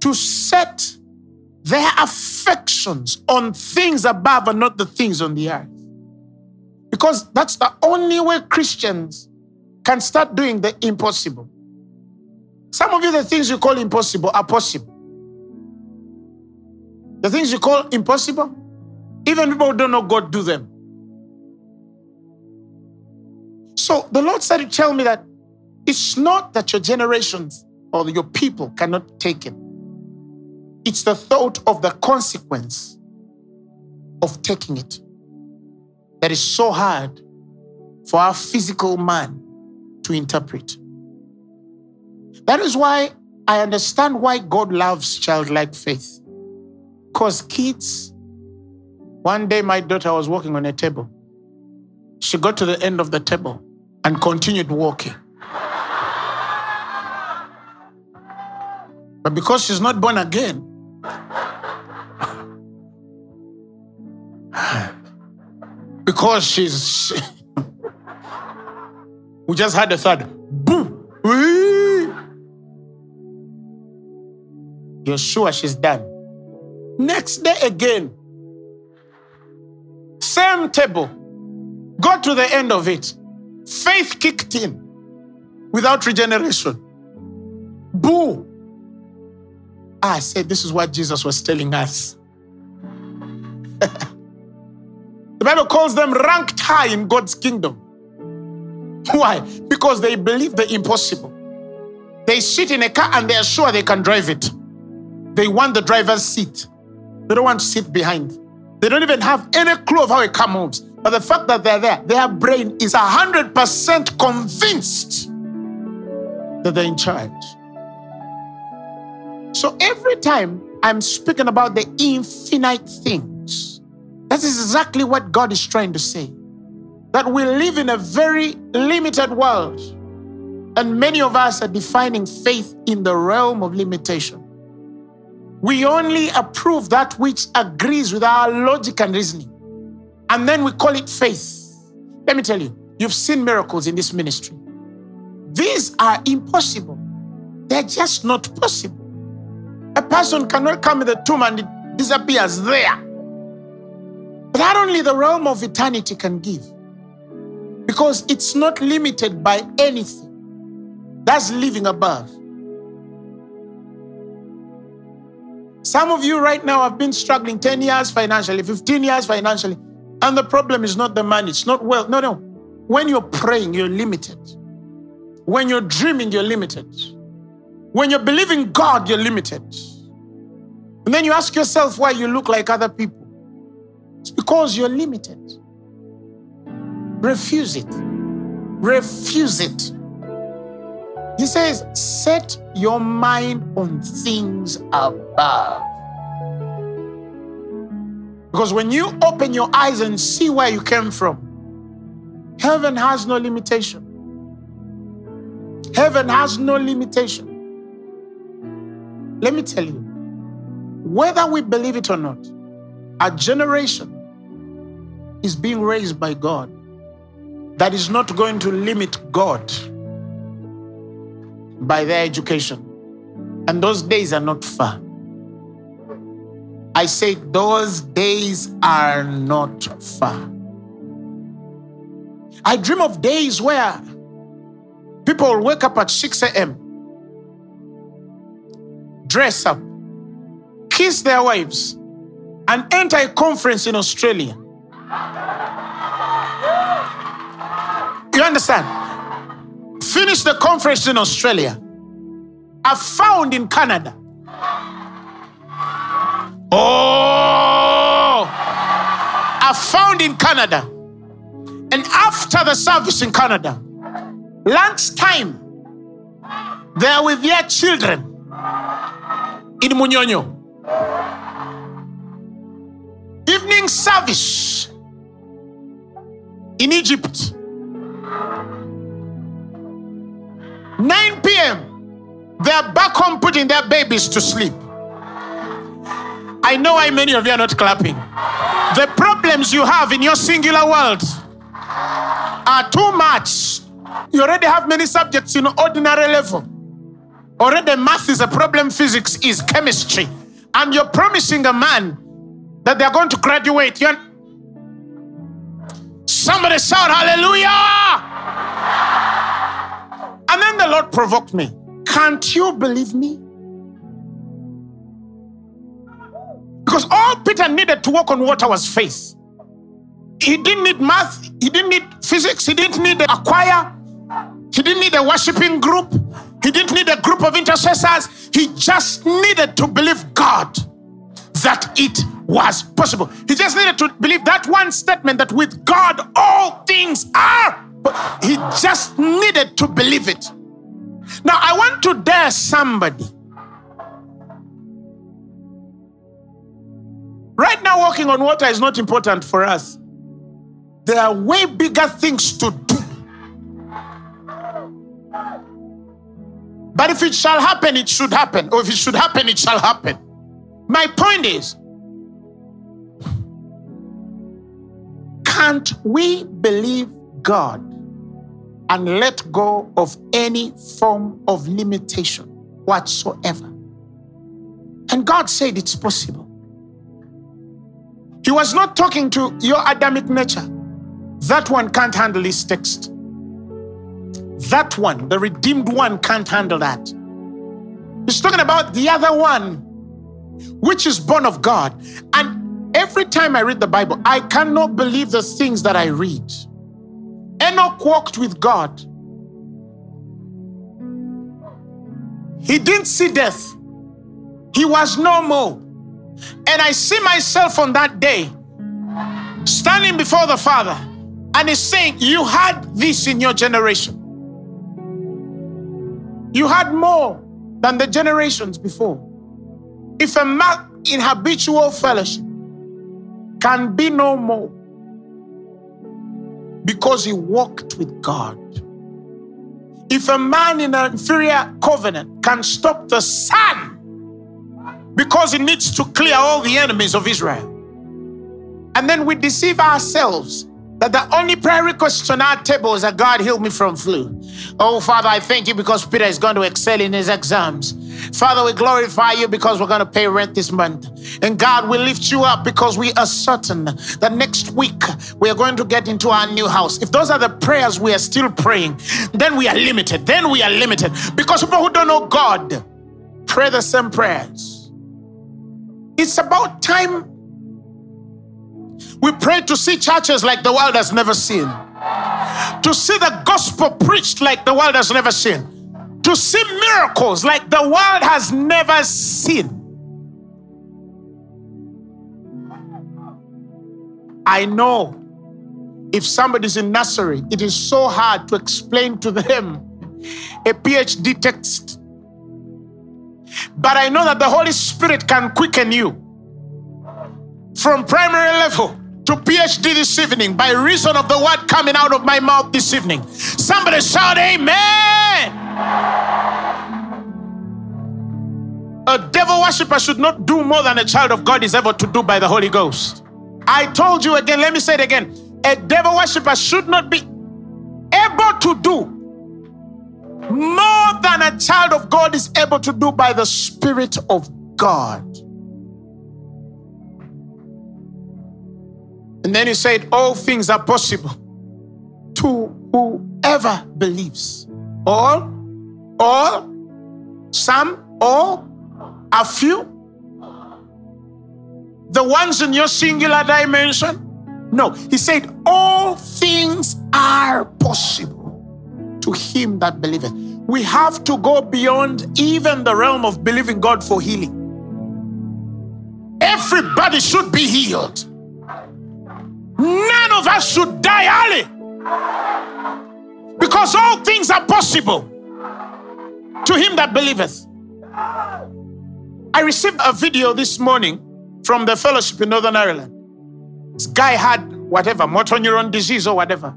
to set their affections on things above and not the things on the earth. Because that's the only way Christians can start doing the impossible. Some of you, the things you call impossible are possible. The things you call impossible, even people who don't know God do them. So the Lord started to tell me that it's not that your generations or your people cannot take it. It's the thought of the consequence of taking it that is so hard for our physical man to interpret. That is why I understand why God loves childlike faith. Because kids, one day my daughter was walking on a table. She got to the end of the table and continued walking. But because she's not born again, [SIGHS] because she's. [LAUGHS] we just had a third. Boom! You're sure she's done. Next day again, same table. Got to the end of it. Faith kicked in without regeneration. Boo! I said, This is what Jesus was telling us. [LAUGHS] the Bible calls them ranked high in God's kingdom. Why? Because they believe the impossible. They sit in a car and they are sure they can drive it. They want the driver's seat. They don't want to sit behind. They don't even have any clue of how car moves. But the fact that they're there, their brain is 100% convinced that they're in charge. So every time I'm speaking about the infinite things, that is exactly what God is trying to say. That we live in a very limited world, and many of us are defining faith in the realm of limitation. We only approve that which agrees with our logic and reasoning, and then we call it faith. Let me tell you, you've seen miracles in this ministry. These are impossible, they're just not possible. A person cannot come in the tomb and it disappears there. That only the realm of eternity can give. Because it's not limited by anything. That's living above. Some of you right now have been struggling 10 years financially, 15 years financially, and the problem is not the money, it's not wealth. No, no. When you're praying, you're limited. When you're dreaming, you're limited. When you're believing God, you're limited. And then you ask yourself why you look like other people. It's because you're limited. Refuse it. Refuse it. He says, set your mind on things above. Because when you open your eyes and see where you came from, Heaven has no limitation. Heaven has no limitation. Let me tell you, whether we believe it or not, a generation is being raised by God that is not going to limit God by their education. And those days are not far. I say those days are not far. I dream of days where people wake up at 6 a.m., dress up, kiss their wives, and enter a conference in Australia. You understand? Finish the conference in Australia. Are found in Canada. Oh, are found in Canada. And after the service in Canada, lunchtime, they are with their children in Munyonyo. Evening service in Egypt. Are back home putting their babies to sleep. I know why many of you are not clapping. The problems you have in your singular world are too much. You already have many subjects in ordinary level. Already math is a problem, physics is chemistry. And you're promising a man that they're going to graduate. You're... Somebody shout hallelujah! And then the Lord provoked me. Can't you believe me? Because all Peter needed to walk on water was faith. He didn't need math, he didn't need physics, he didn't need a choir, he didn't need a worshiping group, he didn't need a group of intercessors. He just needed to believe God that it was possible. He just needed to believe that one statement that with God all things are. He just needed to believe it. Now, I want to dare somebody. Right now, walking on water is not important for us. There are way bigger things to do. But if it shall happen, it should happen. Or if it should happen, it shall happen. My point is can't we believe God and let go of any form of limitation whatsoever? And God said it's possible. He was not talking to your Adamic nature. That one can't handle his text. That one, the redeemed one, can't handle that. He's talking about the other one, which is born of God. And every time I read the Bible, I cannot believe the things that I read. Enoch walked with God. He didn't see death. He was no more. And I see myself on that day standing before the Father, and He's saying, You had this in your generation. You had more than the generations before. If a man in habitual fellowship can be no more because he walked with God. If a man in an inferior covenant can stop the sun because he needs to clear all the enemies of Israel. And then we deceive ourselves that the only prayer request on our table is that God heal me from flu. Oh, Father, I thank you because Peter is going to excel in his exams. Father, we glorify you because we're going to pay rent this month. And God, we lift you up because we are certain that next week we are going to get into our new house. If those are the prayers we are still praying, then we are limited. Then we are limited because people who don't know God pray the same prayers. It's about time we pray to see churches like the world has never seen, to see the gospel preached like the world has never seen, to see miracles like the world has never seen. I know if somebody's in nursery, it is so hard to explain to them a PhD text but I know that the Holy Spirit can quicken you from primary level to PhD this evening by reason of the word coming out of my mouth this evening. Somebody shout, Amen. A devil worshiper should not do more than a child of God is able to do by the Holy Ghost. I told you again, let me say it again. A devil worshiper should not be able to do more than a child of God is able to do by the Spirit of God. And then he said, All things are possible to whoever believes. All, all, some, all, a few. The ones in your singular dimension. No, he said, All things are possible to him that believeth. We have to go beyond even the realm of believing God for healing. Everybody should be healed. None of us should die early. Because all things are possible to him that believeth. I received a video this morning from the fellowship in Northern Ireland. This guy had whatever, motor neuron disease or whatever.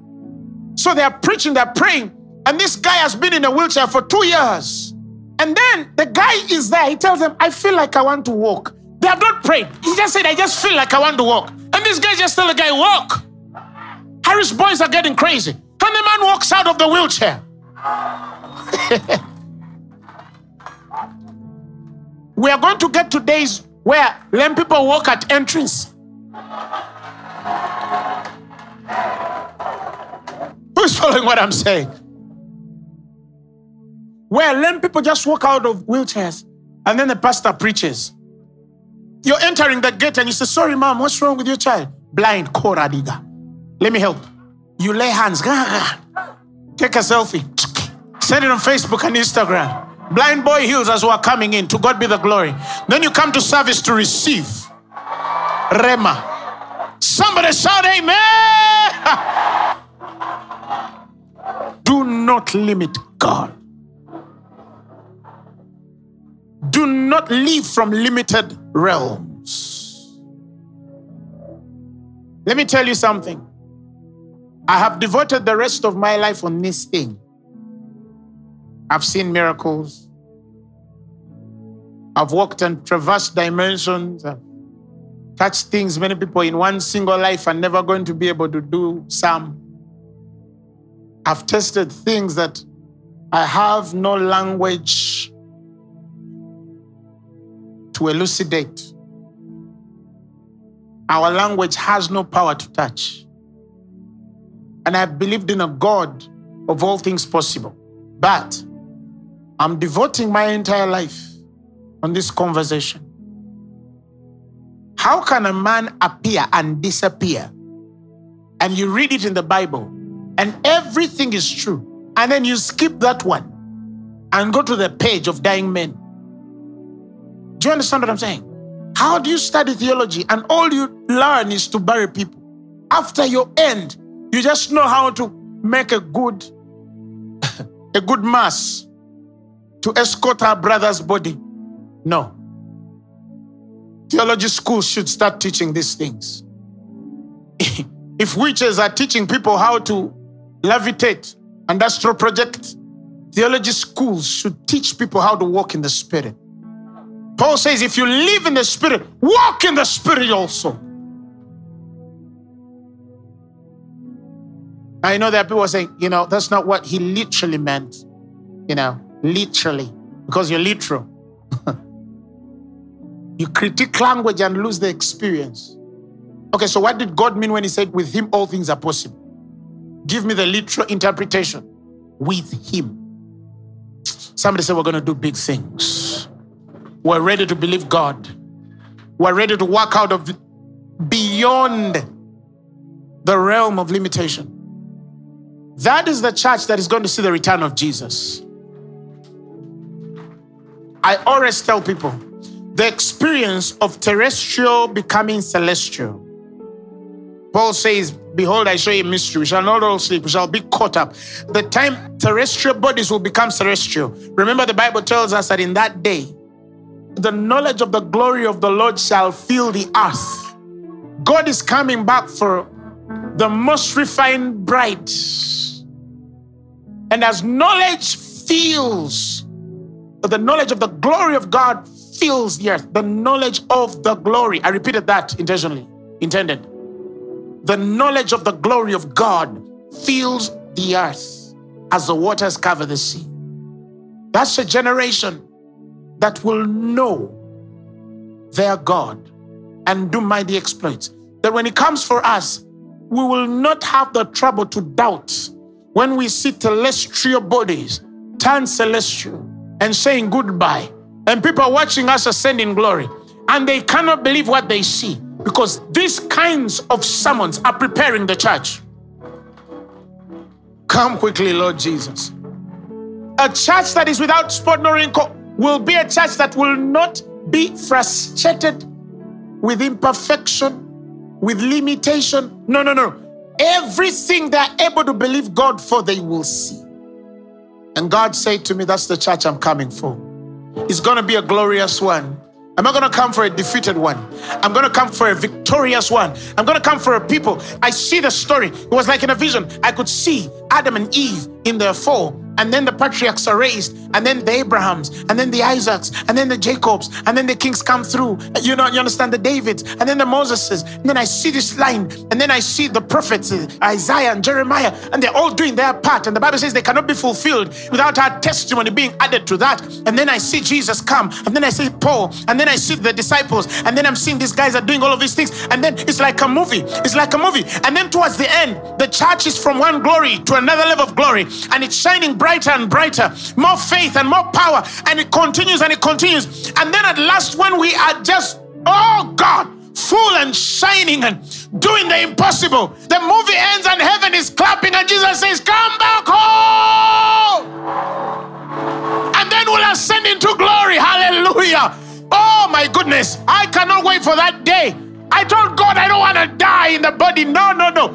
So they are preaching, they're praying, and this guy has been in a wheelchair for two years. And then the guy is there. He tells them, I feel like I want to walk. They have not prayed. He just said, I just feel like I want to walk. And this guy just tell the guy, walk. Harris boys are getting crazy. And the man walks out of the wheelchair. [LAUGHS] we are going to get to days where lame people walk at entrance. Who's following what I'm saying? where lame people just walk out of wheelchairs and then the pastor preaches. You're entering the gate and you say, Sorry, mom, what's wrong with your child? Blind, Koradiga. Let me help. You lay hands, [LAUGHS] take a selfie, send it on Facebook and Instagram. Blind boy heals as we are coming in. To God be the glory. Then you come to service to receive. Rhema. Somebody shout amen. Do not limit God. Do not live from limited realms. Let me tell you something. I have devoted the rest of my life on this thing. I've seen miracles. I've walked and traversed dimensions. Touched things many people in one single life are never going to be able to do some. I've tested things that I have no language to elucidate. Our language has no power to touch. And I've believed in a God of all things possible. But I'm devoting my entire life on this conversation. How can a man appear and disappear? And you read it in the Bible, and everything is true. And then you skip that one and go to the page of dying men. Do you understand what I'm saying? How do you study theology and all you learn is to bury people? After your end, you just know how to make a good [LAUGHS] a good mass to escort our brother's body. No. Theology schools should start teaching these things. [LAUGHS] if witches are teaching people how to levitate and astral project, theology schools should teach people how to walk in the spirit. Paul says, if you live in the Spirit, walk in the Spirit also. I know people are saying, you know, that's not what he literally meant. You know, literally, because you're literal. [LAUGHS] you critique language and lose the experience. Okay, so what did God mean when he said, with him all things are possible? Give me the literal interpretation. With him. Somebody said, we're going to do big things. We're ready to believe God. We're ready to walk out of beyond the realm of limitation. That is the church that is going to see the return of Jesus. I always tell people the experience of terrestrial becoming celestial. Paul says, Behold, I show you a mystery. We shall not all sleep, we shall be caught up. The time terrestrial bodies will become celestial. Remember, the Bible tells us that in that day, the knowledge of the glory of the Lord shall fill the earth. God is coming back for the most refined bride. And as knowledge fills, the knowledge of the glory of God fills the earth, the knowledge of the glory. I repeated that intentionally, intended. The knowledge of the glory of God fills the earth as the waters cover the sea. That's a generation that will know their God and do mighty exploits. That when it comes for us, we will not have the trouble to doubt when we see celestial bodies turn celestial and saying goodbye, and people are watching us ascend in glory, and they cannot believe what they see because these kinds of summons are preparing the church. Come quickly, Lord Jesus. A church that is without spot nor wrinkle will be a church that will not be frustrated with imperfection, with limitation. No, no, no. Everything they're able to believe God for, they will see. And God said to me, That's the church I'm coming for. It's going to be a glorious one. I'm not going to come for a defeated one. I'm going to come for a victorious one. I'm going to come for a people. I see the story. It was like in a vision. I could see Adam and Eve in their fall and then the patriarchs are raised, and then the Abrahams, and then the Isaacs, and then the Jacobs, and then the kings come through. You know, you understand the Davids, and then the Moseses. And then I see this line, and then I see the prophets, uh, Isaiah and Jeremiah, and they're all doing their part. And the Bible says they cannot be fulfilled without our testimony being added to that. And then I see Jesus come, and then I see Paul, and then I see the disciples, and then I'm seeing these guys are doing all of these things. And then it's like a movie. It's like a movie. And then towards the end, the church is from one glory to another level of glory, and it's shining bright brighter and brighter, more faith and more power. And it continues and it continues. And then at last, when we are just, oh God, full and shining and doing the impossible, the movie ends and heaven is clapping, and Jesus says, Come back home. And then we'll ascend into glory. Hallelujah. Oh my goodness. I cannot wait for that day. I told God I don't want to die in the body. No, no, no.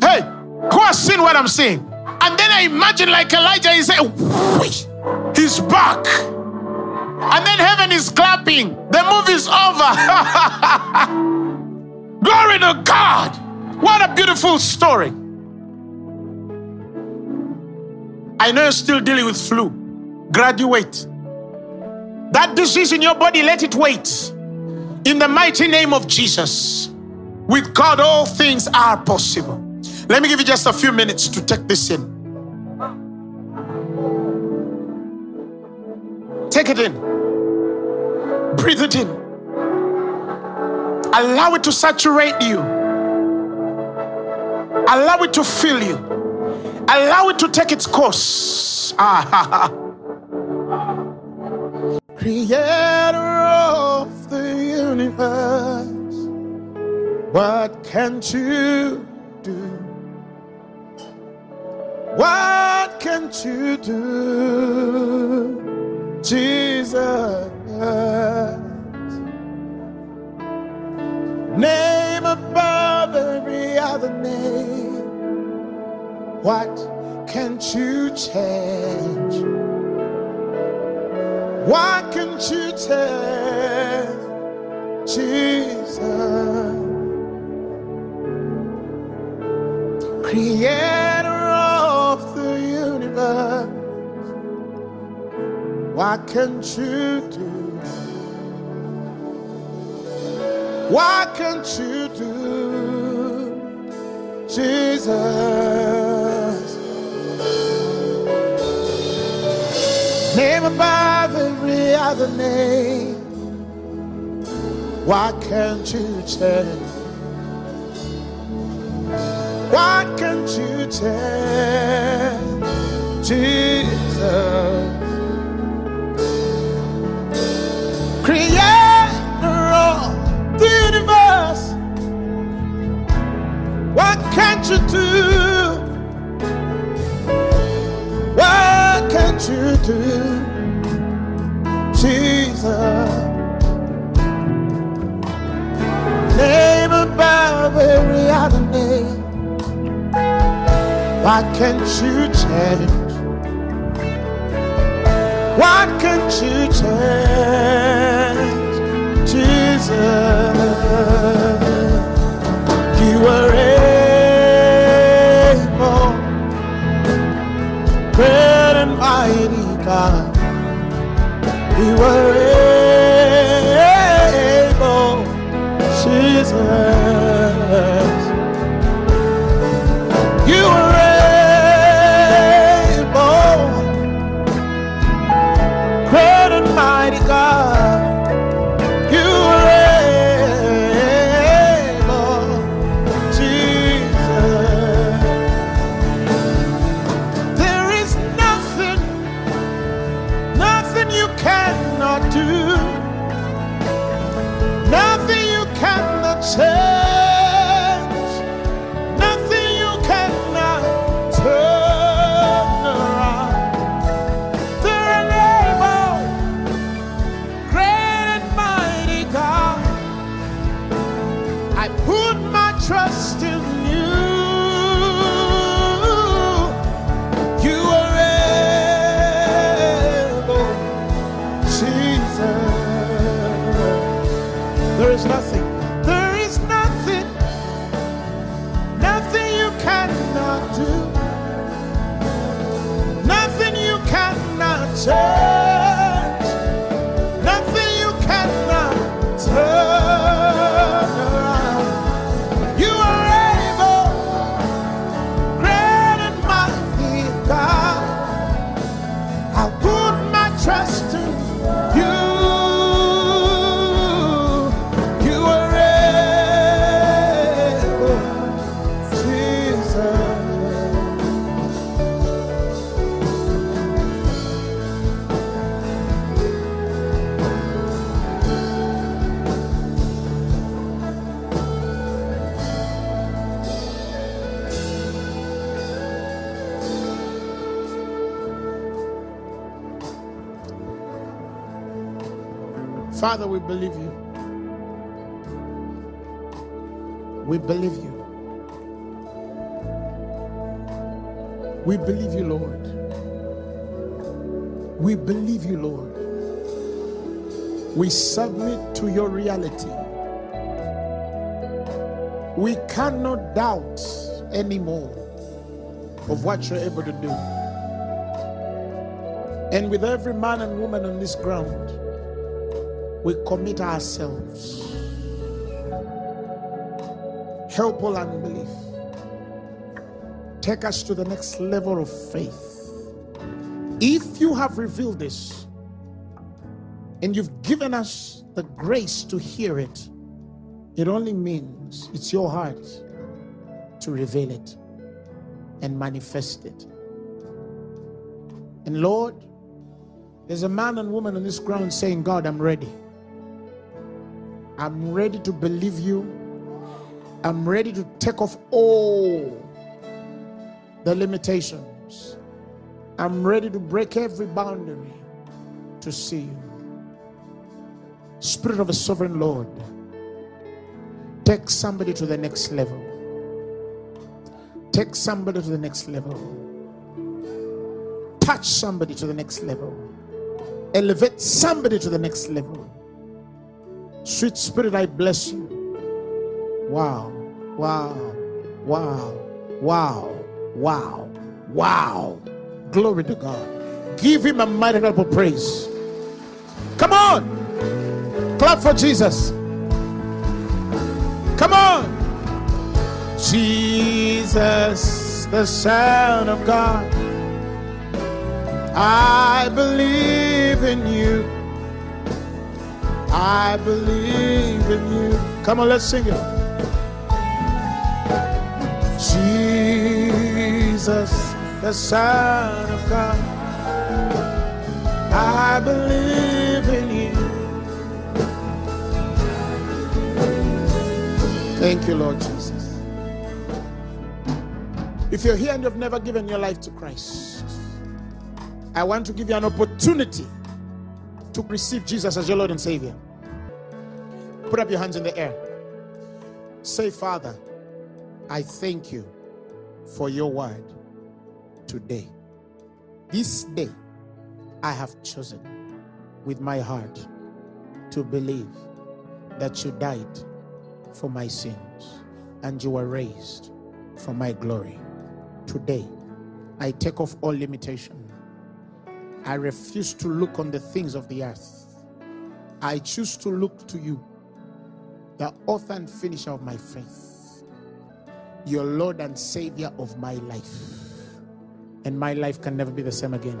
Hey, who has seen what I'm seeing? And then I imagine like Elijah, he said, he's back. And then heaven is clapping. The movie's over. [LAUGHS] Glory to God. What a beautiful story. I know you're still dealing with flu. Graduate. That disease in your body, let it wait. In the mighty name of Jesus. With God, all things are possible. Let me give you just a few minutes to take this in. Take it in. Breathe it in. Allow it to saturate you. Allow it to fill you. Allow it to take its course. [LAUGHS] Creator of the universe, what can't you What can you do, Jesus? Name above every other name. What can you change? What can't you tell, Jesus? Create what can't you do? Why can't you do, Jesus? Name above every other name. Why can't you tell? Why can't you tell, Jesus? creator of the universe. What can't you do? What can't you do, Jesus? Name above every other name. Why can't you change? Trust Father, we believe you. We believe you. We believe you, Lord. We believe you, Lord. We submit to your reality. We cannot doubt anymore of what you're able to do. And with every man and woman on this ground, we commit ourselves. Help all unbelief. Take us to the next level of faith. If you have revealed this and you've given us the grace to hear it, it only means it's your heart to reveal it and manifest it. And Lord, there's a man and woman on this ground saying, God, I'm ready. I'm ready to believe you. I'm ready to take off all the limitations. I'm ready to break every boundary to see you. Spirit of a sovereign Lord, take somebody to the next level. Take somebody to the next level. Touch somebody to the next level. Elevate somebody to the next level. Sweet Spirit, I bless you. Wow, wow, wow, wow, wow, wow. Glory to God. Give him a mighty clap of praise. Come on. Clap for Jesus. Come on. Jesus, the Son of God. I believe in you. I believe in you. Come on, let's sing it. Jesus, the Son of God. I believe in you. Thank you, Lord Jesus. If you're here and you've never given your life to Christ, I want to give you an opportunity to receive Jesus as your Lord and Savior. Put up your hands in the air. Say, Father, I thank you for your word today. This day, I have chosen with my heart to believe that you died for my sins and you were raised for my glory. Today, I take off all limitation. I refuse to look on the things of the earth. I choose to look to you, the author and finisher of my faith, your Lord and Savior of my life. And my life can never be the same again.